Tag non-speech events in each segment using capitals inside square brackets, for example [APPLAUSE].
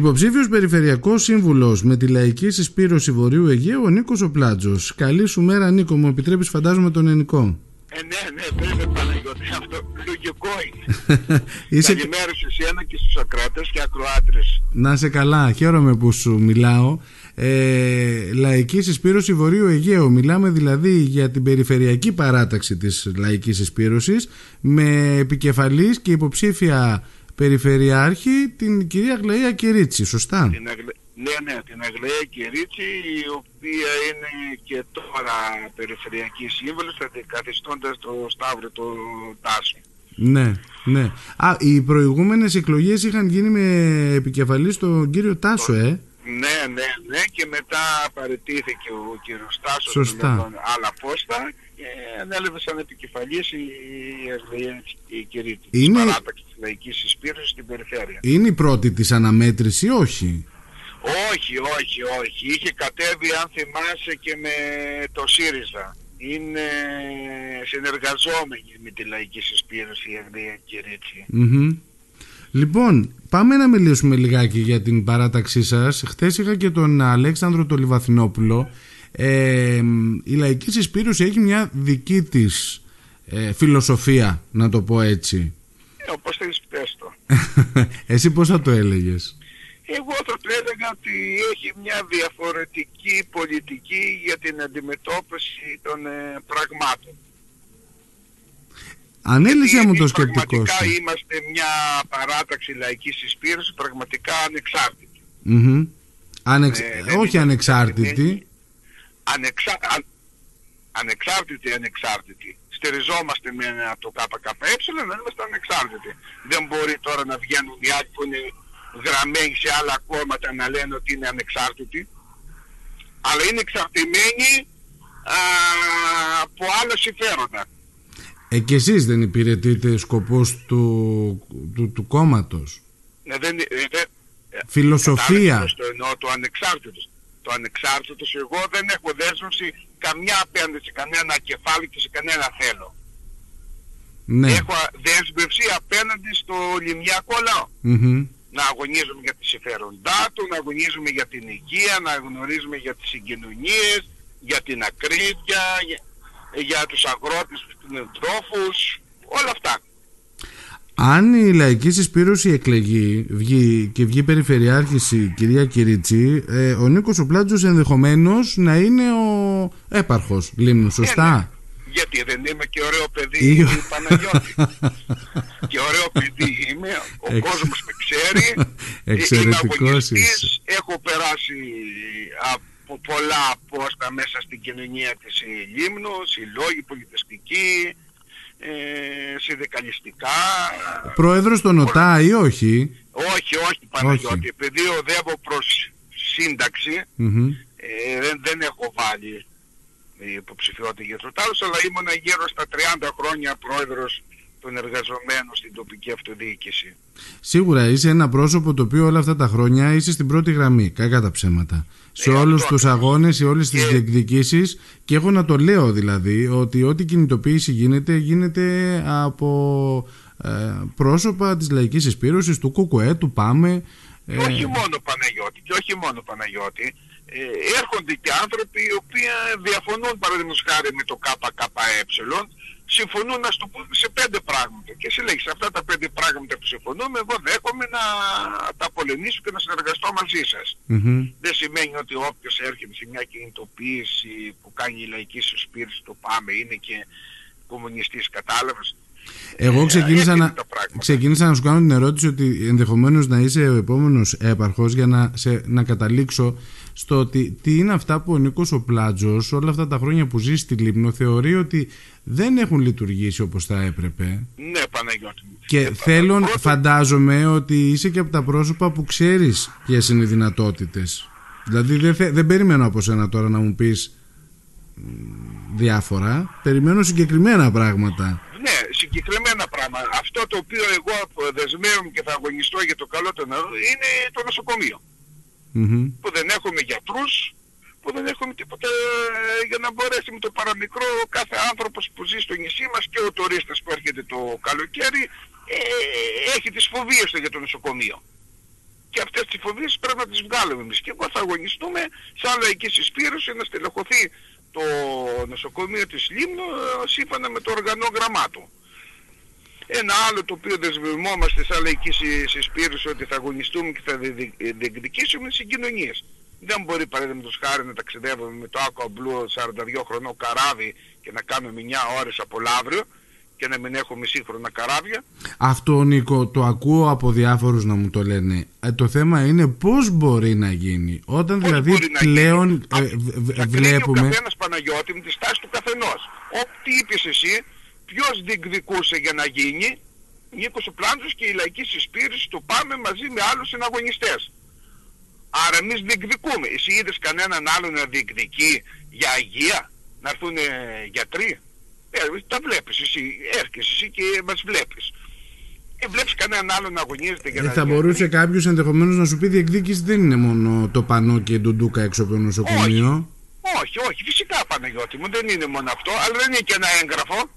Υποψήφιος Περιφερειακός Σύμβουλος με τη Λαϊκή Συσπήρωση Βορείου Αιγαίου ο Νίκος ο Πλάτζος. Καλή σου μέρα Νίκο, μου επιτρέπεις φαντάζομαι τον ελληνικό. Ε, ναι, ναι, βέβαια Παναγιώτη, αυτό λογικό είναι. [LAUGHS] Είσαι... Καλημέρα σε εσένα και στους ακράτες και ακροάτρες. Να σε καλά, χαίρομαι που σου μιλάω. Ε, λαϊκή Συσπήρωση Βορείου Αιγαίου. Μιλάμε δηλαδή για την περιφερειακή παράταξη της Λαϊκής Συσπήρωσης με επικεφαλής και υποψήφια Περιφερειάρχη την κυρία Αγλαία Κερίτσι, σωστά; Την Αγλε... Ναι, ναι, την Αγλαία Κερίτσι, η οποία είναι και τώρα Περιφερειακή Σύμβολος, αντικαθιστώντας το Σταύρο το Τάσο. Ναι, ναι. Α, οι προηγούμενες εκλογές είχαν γίνει με επικεφαλή στον κύριο Τάσο, ε; Ναι, ναι, ναι και μετά παραιτήθηκε ο κύριος Τάσος Σωστά. με τον άλλα πόστα και ανέλαβε σαν επικεφαλής η, η, η Κυρίτη Είναι... της παράταξης της λαϊκής συσπήρωσης στην περιφέρεια. Είναι η πρώτη της αναμέτρηση, όχι; Όχι, όχι, όχι. Είχε κατέβει αν θυμάσαι και με το ΣΥΡΙΖΑ. Είναι συνεργαζόμενη με τη λαϊκή συσπήρωση η Αγγλία Κυρίτη. Mm-hmm. Λοιπόν, πάμε να μιλήσουμε λιγάκι για την παράταξή σας. Χθες είχα και τον Αλέξανδρο το Λιβαθινόπουλο. Ε, η λαϊκή συσπήρωση έχει μια δική της ε, φιλοσοφία, να το πω έτσι. Ε, όπως θέλεις πες το. [LAUGHS] Εσύ πώς θα το έλεγες; Εγώ θα το έλεγα ότι έχει μια διαφορετική πολιτική για την αντιμετώπιση των ε, πραγμάτων. Ανέλησε μου το σκεπτικό Πραγματικά σου. είμαστε μια παράταξη λαϊκής συσπήρωσης πραγματικά ανεξάρτητη. Mm-hmm. Ανεξ... Ε, δεν Όχι είναι ανεξάρτητη. Ανεξα... αν- Ανεξάρτητη, ανεξάρτητη. Στηριζόμαστε με ένα το ΚΚΕ, δεν είμαστε ανεξάρτητοι. Δεν μπορεί τώρα να βγαίνουν οι άλλοι που είναι γραμμένοι σε άλλα κόμματα να λένε ότι είναι ανεξάρτητοι. Αλλά είναι εξαρτημένοι α, από άλλα συμφέροντα. Ε, και εσείς δεν υπηρετείτε σκοπός του, του, του κόμματος; Ναι, δεν, ε, δεν, Φιλοσοφία. Κατάλαβες Το εννοώ το ανεξάρτητος. Το ανεξάρτητος εγώ δεν έχω δέσμευση καμιά απέναντι σε κανένα κεφάλι και σε κανένα θέλω. Ναι. Έχω δέσμευση απέναντι στο λιμιακό λαό. Μμμ. Να αγωνίζουμε για τις συμφέροντά του, να αγωνίζουμε για την υγεία, να γνωρίζουμε για τις συγκοινωνίες, για την ακρίβεια, για, για τους αγρότες, τους τρόφους, όλα αυτά. Αν η λαϊκή συσπήρωση εκλεγεί βγει, και βγει περιφερειάρχης η κυρία Κυρίτσι, ε, ο Νίκος ο Πλάτζος ενδεχομένως να είναι ο έπαρχος Λίμνου, σωστά; Ε, ναι. Γιατί δεν είμαι και ωραίο παιδί, Ή- η Παναγιώτη. [LAUGHS] και ωραίο παιδί είμαι, ο Εξ- κόσμος με ξέρει. [LAUGHS] Εξαιρετικός Είμαι αγωνιστής, είσαι. έχω περάσει από πολλά πόστα μέσα στην κοινωνία της ε, Λίμνου, συλλόγοι πολιτιστικοί, ε, συνδικαλιστικά. Πρόεδρος των ΟΤΑ ή όχι; Όχι, όχι Παναγιώτη, Όχι. επειδή οδεύω προς σύνταξη, Μμμ. ε, δεν, δεν έχω βάλει υποψηφιότητα για το τέλος, αλλά ήμουν γύρω στα 30 χρόνια πρόεδρος των εργαζομένων στην τοπική αυτοδιοίκηση. Σίγουρα είσαι ένα πρόσωπο το οποίο όλα αυτά τα χρόνια είσαι στην πρώτη γραμμή, κακά τα ψέματα. Σε Ε, όλους αυτό τους ακριβώς. αγώνες, σε όλες τις Και- διεκδικήσεις και έχω να το λέω δηλαδή ότι ό,τι κινητοποίηση γίνεται γίνεται από ε, πρόσωπα της λαϊκής συσπήρωσης, του ΚΚΕ, του ΠΑΜΕ. Και όχι μόνο Παναγιώτη, και όχι μόνο Παναγιώτη, ε, έρχονται και άνθρωποι οι οποίοι διαφωνούν παραδείγματος χάρη με το ΚΚΕ, συμφωνούν να το πούμε σε πέντε πράγματα. Και εσύ λέγεις αυτά τα πέντε πράγματα που συμφωνούμε, εγώ δέχομαι να τα πολεμήσω και να συνεργαστώ μαζί σας. Μμμ. Δεν σημαίνει ότι όποιος έρχεται σε μια κινητοποίηση που κάνει η λαϊκή συσπήρωση, το πάμε, είναι και κομμουνιστής, κατάλαβες. Εγώ Ε, ξεκίνησα έτσι να, είναι τα πράγματα. ξεκίνησα να σου κάνω την ερώτηση ότι ενδεχομένως να είσαι ο επόμενος έπαρχος για να, σε, να καταλήξω στο ότι τι είναι αυτά που ο Νίκος ο Πλάτζος όλα αυτά τα χρόνια που ζει στη Λίμνο θεωρεί ότι δεν έχουν λειτουργήσει όπως θα έπρεπε Ναι, Παναγιώτη μου. και Ε, θέλω, πρώτον- φαντάζομαι ότι είσαι και από τα πρόσωπα που ξέρεις ποιες είναι οι δυνατότητες δηλαδή δεν, θε- δεν περιμένω από σένα τώρα να μου πεις μ, διάφορα περιμένω συγκεκριμένα πράγματα Ναι, συγκεκριμένα πράγματα. Αυτό το οποίο εγώ δεσμεύομαι και θα αγωνιστώ για το καλό των νερού είναι το νοσοκομείο. Μμμ. Που δεν έχουμε γιατρούς, που δεν έχουμε τίποτα ε, για να μπορέσει με το παραμικρό κάθε άνθρωπος που ζει στο νησί μας και ο τουρίστας που έρχεται το καλοκαίρι ε, έχει τις φοβίες του για το νοσοκομείο. και αυτές τις φοβίες πρέπει να τις βγάλουμε εμείς. Και εγώ θα αγωνιστούμε σαν λαϊκή συσπήρωση να στελεχωθεί το νοσοκομείο της Λίμνου ε, σύμφωνα με το οργανόγραμμά του. Ένα άλλο το οποίο δεσμευόμαστε σαν λαϊκή συσπήρωση ότι θα αγωνιστούμε και θα διεκδικήσουμε είναι συγκοινωνίες. Δεν μπορεί παραδείγματος χάρη να ταξιδεύουμε με το Aqua Blue 42 χρονό καράβι και να κάνουμε 9 ώρες από Λαύριο και να μην έχουμε σύγχρονα καράβια. Αυτό Νίκο το ακούω από διάφορους να μου το λένε. Ε, το θέμα είναι πώς μπορεί να γίνει. Όταν Πώς δηλαδή μπορεί να πλέον γίνει. ε, Α, β- θα βλέπουμε... κρίνει ο καθένας Παναγιώτη με τη στάση του καθενός. Ό,τι είπες εσύ, ποιος διεκδικούσε για να γίνει, Νίκος ο Πλάντζος και η λαϊκή συσπήρωση το πάμε μαζί με άλλους συναγωνιστές. Άρα εμείς διεκδικούμε. Εσύ είδες κανέναν άλλο να διεκδικεί για υγεία, να έρθουν γιατροί; Ε, τα βλέπεις εσύ, έρχεσαι εσύ και μας βλέπεις. Ε, βλέπεις κανέναν άλλο να αγωνίζεται για Ε, να θα για- μπορούσε κάποιος ενδεχομένως να σου πει διεκδίκηση δεν είναι μόνο το πανό και ντουντούκα έξω από το νοσοκομείο. Όχι, όχι, φυσικά Παναγιώτη μου, δεν είναι μόνο αυτό, αλλά δεν είναι και ένα έγγραφο,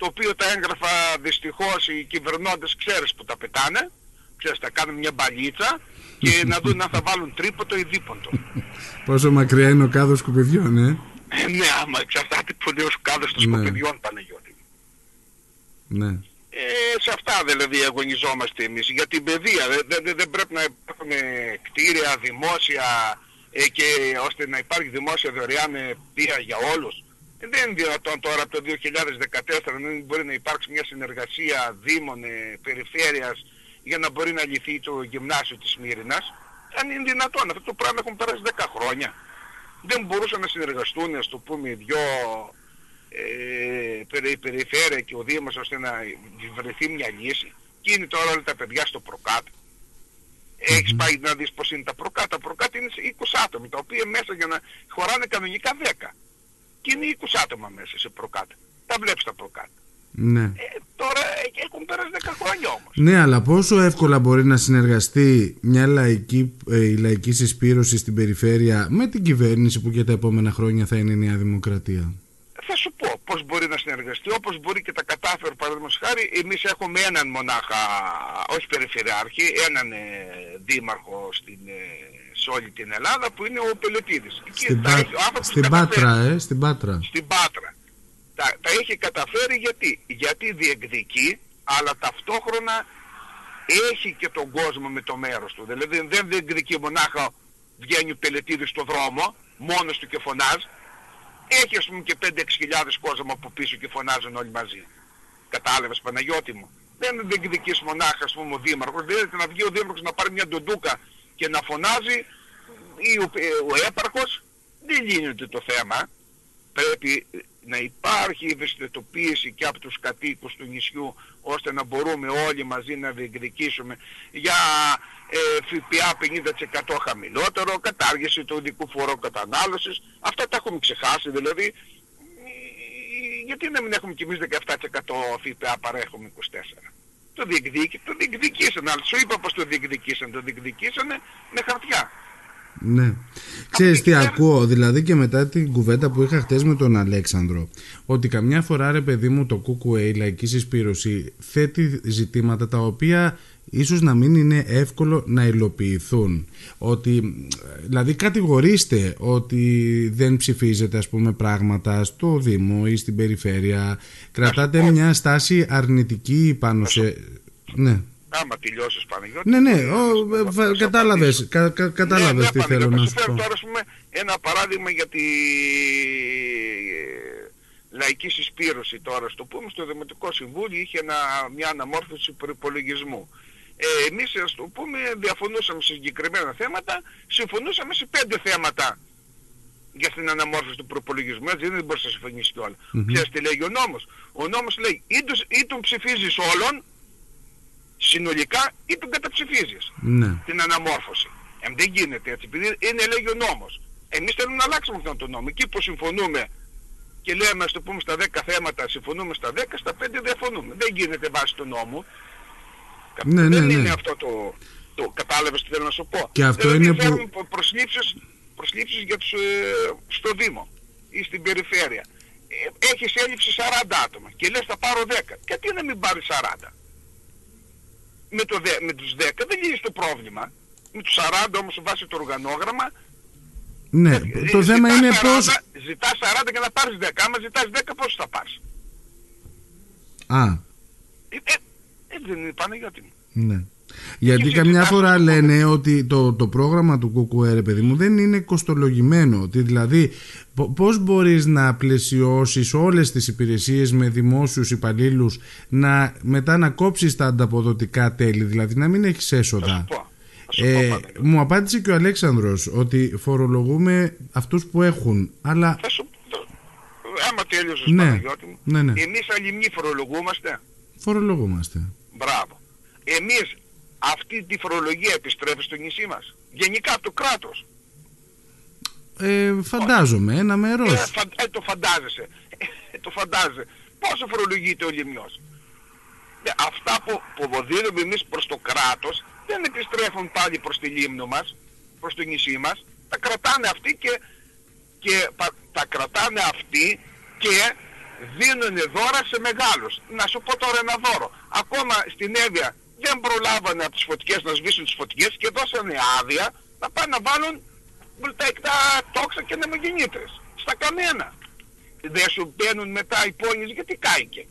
το οποίο τα έγγραφα δυστυχώς οι κυβερνώντες ξέρεις που τα πετάνε, ξέρεις, τα κάνουν μια μπαλίτσα και να δουν αν θα βάλουν τρίποτο ή δίποντο. [LAUGHS] Πόσο μακριά είναι ο κάδος σκουπιδιών, ε; Ε, ναι, άμα εξαρτάται πολύ ο κάδος των Ναι. σκοπιδιών Παναγιώτη. Ναι. Ε, σε αυτά δηλαδή αγωνιζόμαστε εμείς. Για την παιδεία δεν, δεν, δεν πρέπει να υπάρχουν κτίρια δημόσια ε, και ώστε να υπάρχει δημόσια δωρεάν ε, παιδεία για όλους. Ε, δεν είναι δυνατόν τώρα από το 2014 να μην μπορεί να υπάρξει μια συνεργασία δήμων, ε, περιφέρειας για να μπορεί να λυθεί το γυμνάσιο της Μύρινας. Αν είναι δυνατόν. Αυτό το πράγμα έχουν περάσει 10 χρόνια. Δεν μπορούσαν να συνεργαστούν, ας το πούμε, οι δυο ε, περι- η περιφέρεια και ο Δήμος ώστε να βρεθεί μια λύση. Και είναι τώρα όλα τα παιδιά στο προκάτ. Έχεις πάει να δεις πως είναι τα προκάτ. Τα προκάτ είναι σε 20 άτομα, τα οποία μέσα για να χωράνε κανονικά 10. Και είναι 20 άτομα μέσα σε προκάτ. Τα βλέπεις τα προκάτ. Ναι. Ε, τώρα ε, έχουν περάσει 10 χρόνια όμως. Ναι, αλλά πόσο εύκολα μπορεί να συνεργαστεί μια λαϊκή, ε, η λαϊκή συσπήρωση στην περιφέρεια με την κυβέρνηση που και τα επόμενα χρόνια θα είναι η Νέα Δημοκρατία; Θα σου πω πώς μπορεί να συνεργαστεί, όπως μπορεί και τα κατάφερε παραδείγματος χάρη. Εμείς έχουμε έναν μονάχα, όχι περιφερειάρχη, έναν ε, δήμαρχο στην, ε, σε όλη την Ελλάδα που είναι ο Πελετίδης. Εκεί Στην, τα Πα- έχει- ο άνθρωπος στην τα καταφέρει. Πάτρα, ε, στην Πάτρα. Στην Πάτρα. Τα, τα έχει καταφέρει γιατί, γιατί διεκδικεί, αλλά ταυτόχρονα έχει και τον κόσμο με το μέρος του. Δηλαδή δεν διεκδικεί μονάχα βγαίνει ο Πελετίδης στο δρόμο, μόνος του και φωνάζει. Έχει ας πούμε και 5-6 χιλιάδες κόσμο από πίσω και φωνάζουν όλοι μαζί. Κατάλαβες Παναγιώτη μου. Δεν διεκδικείς μονάχα ας πούμε ο Δήμαρχος. Δηλαδή να βγει ο Δήμαρχος να πάρει μια ντοντούκα και να φωνάζει ή ο, ε, ο έπαρχος δεν λύνεται το θέμα. Πρέπει να υπάρχει ευαισθητοποίηση και από τους κατοίκους του νησιού ώστε να μπορούμε όλοι μαζί να διεκδικήσουμε για ε, ΦΠΑ 50% χαμηλότερο, κατάργηση του ειδικού φορού κατανάλωσης. Αυτά τα έχουμε ξεχάσει δηλαδή. Ε, Γιατί να μην έχουμε κι εμείς 17% ΦΠΑ παρέχουμε 24%. Το, διεκδίκη, το διεκδικήσαν, αλλά σου είπα πως το διεκδικήσαν. Το διεκδικήσανε με χαρτιά. Ναι. Ξέρεις τι την ακούω, δηλαδή και μετά την κουβέντα που είχα χτες με τον Αλέξανδρο, ότι καμιά φορά ρε παιδί μου το ΚΚΕ, η λαϊκή συσπήρωση, θέτει ζητήματα τα οποία ίσως να μην είναι εύκολο να υλοποιηθούν. Ότι, δηλαδή κατηγορήστε ότι δεν ψηφίζετε ας πούμε πράγματα στο Δήμο ή στην περιφέρεια, κρατάτε μια στάση αρνητική πάνω σε... Ναι. Άμα τελειώσεις Παναγιώτη. Ναι, ναι, ε, ο, να- ε, να- φα- να σου κατάλαβες, απαντήσω. κα, κα- κατάλαβες Ναι, ναι, τι Παναγιώτη, θέλω να θα σου σου φέρω πω. τώρα, ας πούμε, ένα παράδειγμα για τη λαϊκή συσπήρωση τώρα, στο πούμε, στο Δημοτικό Συμβούλιο είχε ένα, μια αναμόρφωση προπολογισμού. Ε, εμείς, ας το πούμε, διαφωνούσαμε σε συγκεκριμένα θέματα, συμφωνούσαμε σε πέντε θέματα για την αναμόρφωση του προπολογισμού, έτσι δεν μπορείς να συμφωνήσεις κιόλα. Μμμ. Ξέρεις τι λέγει ο νόμος; Ο νόμος λέει ή, τους, ή τον ψηφίζεις όλων, συνολικά, ή τον καταψηφίζεις Ναι. την αναμόρφωση. Ε, δεν γίνεται έτσι, επειδή είναι λέγει ο νόμος. Εμείς θέλουμε να αλλάξουμε αυτόν τον νόμο. Εκεί που συμφωνούμε και λέμε, ας το πούμε, στα 10 θέματα συμφωνούμε στα 10, στα 5 διαφωνούμε. Δεν γίνεται βάσει του νόμου. Κα- Ναι, ναι, δεν ναι. είναι αυτό το, το κατάλαβες τι θέλω να σου πω. Και αυτό δηλαδή, είναι που- φέρνουν προ- προσλήψεις, προσλήψεις για τους, ε, στο Δήμο ή στην περιφέρεια. Ε, έχεις έλλειψη 40 άτομα και λες θα πάρω 10. Γιατί να μην πάρεις 40. Με, το, δε- με τους 10 δεν λύνεις το πρόβλημα. με τους 40 όμως βάσει το οργανόγραμμα Ναι, ε, το ε, θέμα ζητάς είναι 40, πώς... Ζητάς 40 και να πάρεις 10. Άμα ζητάς 10 πώς θα πάρεις; Α, Ε, ε, ε, δεν είναι Παναγιώτη μου. ναι. Γιατί εσύ καμιά ζητάς φορά το λένε ότι το, το πρόγραμμα του ΚΚΕ, ρε παιδί μου, δεν είναι κοστολογημένο. Ότι δηλαδή, πο- πώς μπορείς να πλαισιώσεις όλες τις υπηρεσίες με δημόσιους υπαλλήλους να, μετά να κόψεις τα ανταποδοτικά τέλη, δηλαδή να μην έχεις Θα έσοδα. σου πω. Θα σου πω Ε, Παναγιώτη. μου απάντησε και ο Αλέξανδρος ότι φορολογούμε αυτούς που έχουν, αλλά Θα σου πω. Άμα τέλειωσες Ναι. Παναγιώτη μου. Ναι, ναι. Εμείς αλλημνοί φορολογούμαστε. φορολογούμαστε. Μπράβο. Εμείς αυτή τη φορολογία επιστρέφει στο νησί μας. Γενικά από το κράτος. Ε, φαντάζομαι, ένα Ε, μέρος. φαν- ε, το φαντάζεσαι. Ε, το φαντάζεσαι. Πόσο φορολογείται ο Λιμιός. Ε, αυτά που, που δίνουμε εμείς προς το κράτος δεν επιστρέφουν πάλι προς τη λίμνο μας, προς το νησί μας. Τα κρατάνε αυτοί και, και πα- τα κρατάνε αυτοί και δίνουν δώρα σε μεγάλους. Να σου πω τώρα ένα δώρο. Ακόμα στην Εύβοια δεν προλάβανε από τις φωτιές να σβήσουν τις φωτιές και δώσανε άδεια να πάνε να βάλουν βουλταϊκά τόξα και νεμογεννήτρες. Στα καμένα. Δεν σου μπαίνουν μετά οι πόλεις γιατί κάηκε.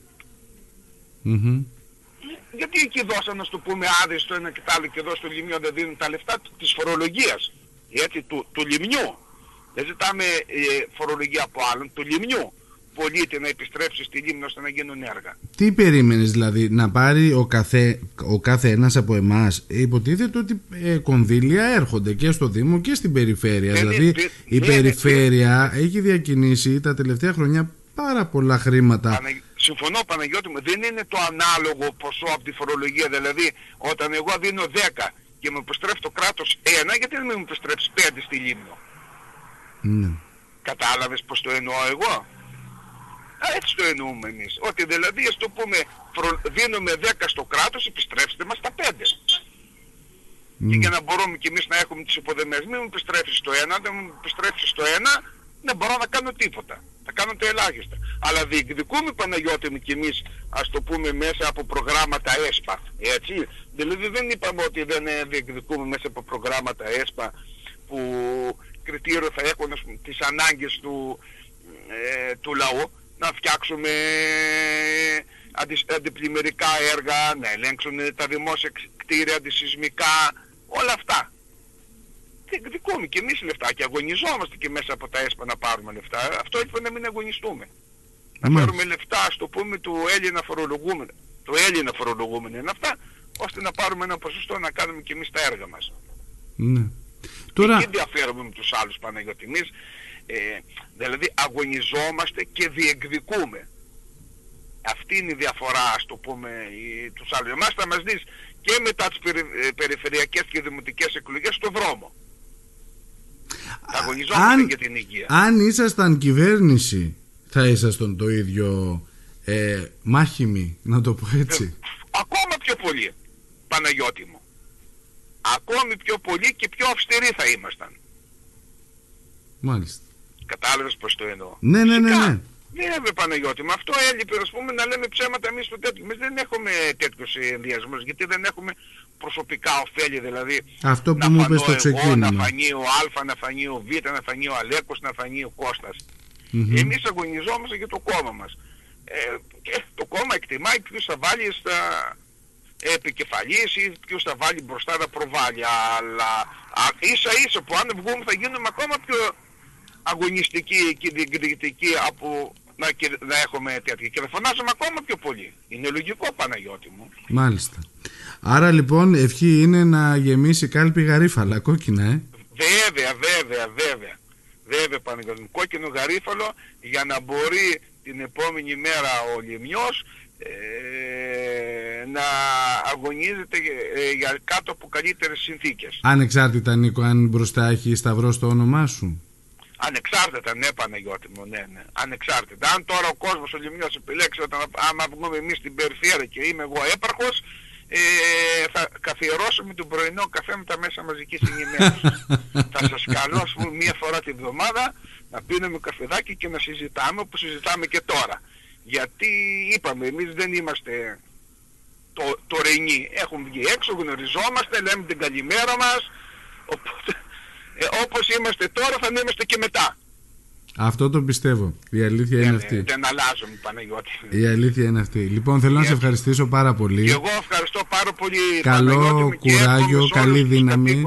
Μμμ. Γιατί εκεί δώσαν να σου πούμε άδειες στο ένα και το άλλο και εδώ στο λιμιό δεν δίνουν τα λεφτά της φορολογίας. Έτσι, του, του λιμιού. Δεν ζητάμε ε, φορολογία από άλλον, του λιμιού. Πολίτη να επιστρέψει στη λίμνη ώστε να γίνουν έργα. Τι περίμενες δηλαδή να πάρει ο κάθε, ο κάθε ένας από εμάς; Υποτίθεται ότι ε, κονδύλια έρχονται και στο Δήμο και στην περιφέρεια Ναι, ναι, δηλαδή ναι, η ναι, περιφέρεια έχει διακινήσει τα τελευταία χρόνια πάρα πολλά χρήματα Πανα... Συμφωνώ Παναγιώτη μου, δεν είναι το ανάλογο ποσό από τη φορολογία. Δηλαδή, όταν εγώ δίνω 10 και μου επιστρέφει το κράτος 1, γιατί δεν μου επιστρέψει 5 στη λίμνο; ναι. Κατάλαβες πως το εννοώ εγώ; Α, έτσι το εννοούμε εμείς. Ότι δηλαδή, ας το πούμε, φρο- δίνουμε 10 στο κράτος, επιστρέψτε μας τα 5. Και για να μπορούμε κι εμείς να έχουμε τις υποδεμές, μην μου επιστρέψεις το ένα, δεν μου επιστρέψεις το ένα, δεν μπορώ να κάνω τίποτα. Θα κάνω το ελάχιστα. Αλλά διεκδικούμε Παναγιώτη μου κι εμείς, ας το πούμε, μέσα από προγράμματα ΕΣΠΑ. Έτσι. Δηλαδή δεν είπαμε ότι δεν ε, διεκδικούμε μέσα από προγράμματα ΕΣΠΑ που κριτήριο θα έχουν ας πούμε, τις ανάγκες του, ε, του λαού να φτιάξουμε αντι, αντιπλημμυρικά έργα, να ελέγξουν τα δημόσια κτ- κτίρια, αντισυσμικά, όλα αυτά. Διεκδικούμε και εμείς λεφτά και αγωνιζόμαστε και μέσα από τα ΕΣΠΑ να πάρουμε λεφτά. Αυτό είπε να μην αγωνιστούμε. Να Μάλιστα. φέρουμε λεφτά, στο πούμε, του Έλληνα φορολογούμενου. Το Έλληνα φορολογούμενο είναι αυτά, ώστε να πάρουμε ένα ποσοστό να κάνουμε και εμείς τα έργα μας. ναι. Τώρα Εκεί διαφέρουμε με τους άλλους Παναγιώτη. Εμείς, ε, δηλαδή αγωνιζόμαστε και διεκδικούμε. Αυτή είναι η διαφορά, ας το πούμε, η, τους άλλους. Εμάς θα μας δεις και μετά τις περι, ε, περιφερειακές και δημοτικές εκλογές στο δρόμο. Αγωνιζόμαστε αν, για την υγεία. αν ήσασταν κυβέρνηση θα ήσασταν το ίδιο ε, μάχημοι να το πω έτσι Ακόμα πιο πολύ, Παναγιώτη μου. Ακόμη πιο πολύ και πιο αυστηροί θα ήμασταν. μάλιστα Κατάλαβες πως το εννοώ. Ναι, ναι, ναι, Φυσικά. ναι. Βέβαια Παναγιώτη, με αυτό έλειπε ας πούμε να λέμε ψέματα εμείς στο τέτοιο. Εμείς δεν έχουμε τέτοιους ενδιασμούς γιατί δεν έχουμε προσωπικά ωφέλη δηλαδή. Αυτό που να μου φανώ είπες στο εγώ, ξεκίνημα. να φανεί ο Α, να φανεί ο Β, να φανεί ο Αλέκος, να φανεί ο Κώστας. Μμμ. Εμείς αγωνιζόμαστε για το κόμμα μας. Ε, και το κόμμα εκτιμάει ποιους θα βάλει στα επικεφαλής ή ποιους θα βάλει μπροστά να προβάλλει. Αλλά α, ίσα ίσα που αν βγούμε θα γίνουμε ακόμα πιο αγωνιστικοί και διεκδικητικοί από να, και- να έχουμε τέτοια. Και θα φωνάζουμε ακόμα πιο πολύ. Είναι λογικό Παναγιώτη μου. Μάλιστα. Άρα λοιπόν ευχή είναι να γεμίσει κάλπη γαρίφαλα, κόκκινα, ε. Βέβαια, βέβαια, βέβαια. Βέβαια Παναγιώτη μου. Κόκκινο γαρίφαλο για να μπορεί την επόμενη μέρα ο Λιμιός ε, να αγωνίζεται ε, για κάτω από καλύτερες συνθήκες. Ανεξάρτητα, Νίκο, αν μπροστά έχει σταυρός στο όνομά σου. Ανεξάρτητα, ναι Παναγιώτη μου, ναι, ναι. Ανεξάρτητα. Αν τώρα ο κόσμος ο Λιμιός επιλέξει όταν άμα βγούμε εμείς στην περιφέρεια και είμαι εγώ έπαρχος, ε, θα καθιερώσουμε τον πρωινό καφέ με τα μέσα μαζικής ενημέρωσης. [LAUGHS] θα σας καλώ ας πούμε, μία φορά την εβδομάδα να πίνουμε καφεδάκι και να συζητάμε όπως συζητάμε και τώρα. Γιατί είπαμε εμείς δεν είμαστε το, το ρενί. Έχουμε βγει έξω, γνωριζόμαστε, λέμε την καλημέρα μας, Οπότε, ε, όπως είμαστε τώρα θα είμαστε και μετά. Αυτό το πιστεύω. Η αλήθεια είναι δεν, αυτή. Δεν αλλάζουν, Παναγιώτη. Η αλήθεια είναι αυτή. Λοιπόν, θέλω να σε ευχαριστήσω πάρα πολύ. Και εγώ ευχαριστώ πάρα πολύ. Καλό κουράγιο, καλή δύναμη.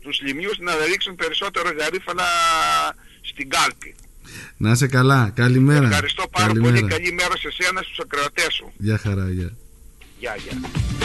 Τους λιμιούς να ρίξουν περισσότερο γαρίφαλα στην κάλπη. Να είσαι καλά. Καλημέρα. Ευχαριστώ πάρα Καλημέρα. πολύ. Καλή μέρα σε εσένα στους ακροατές σου. Γεια χαρά, γεια. Yeah, yeah.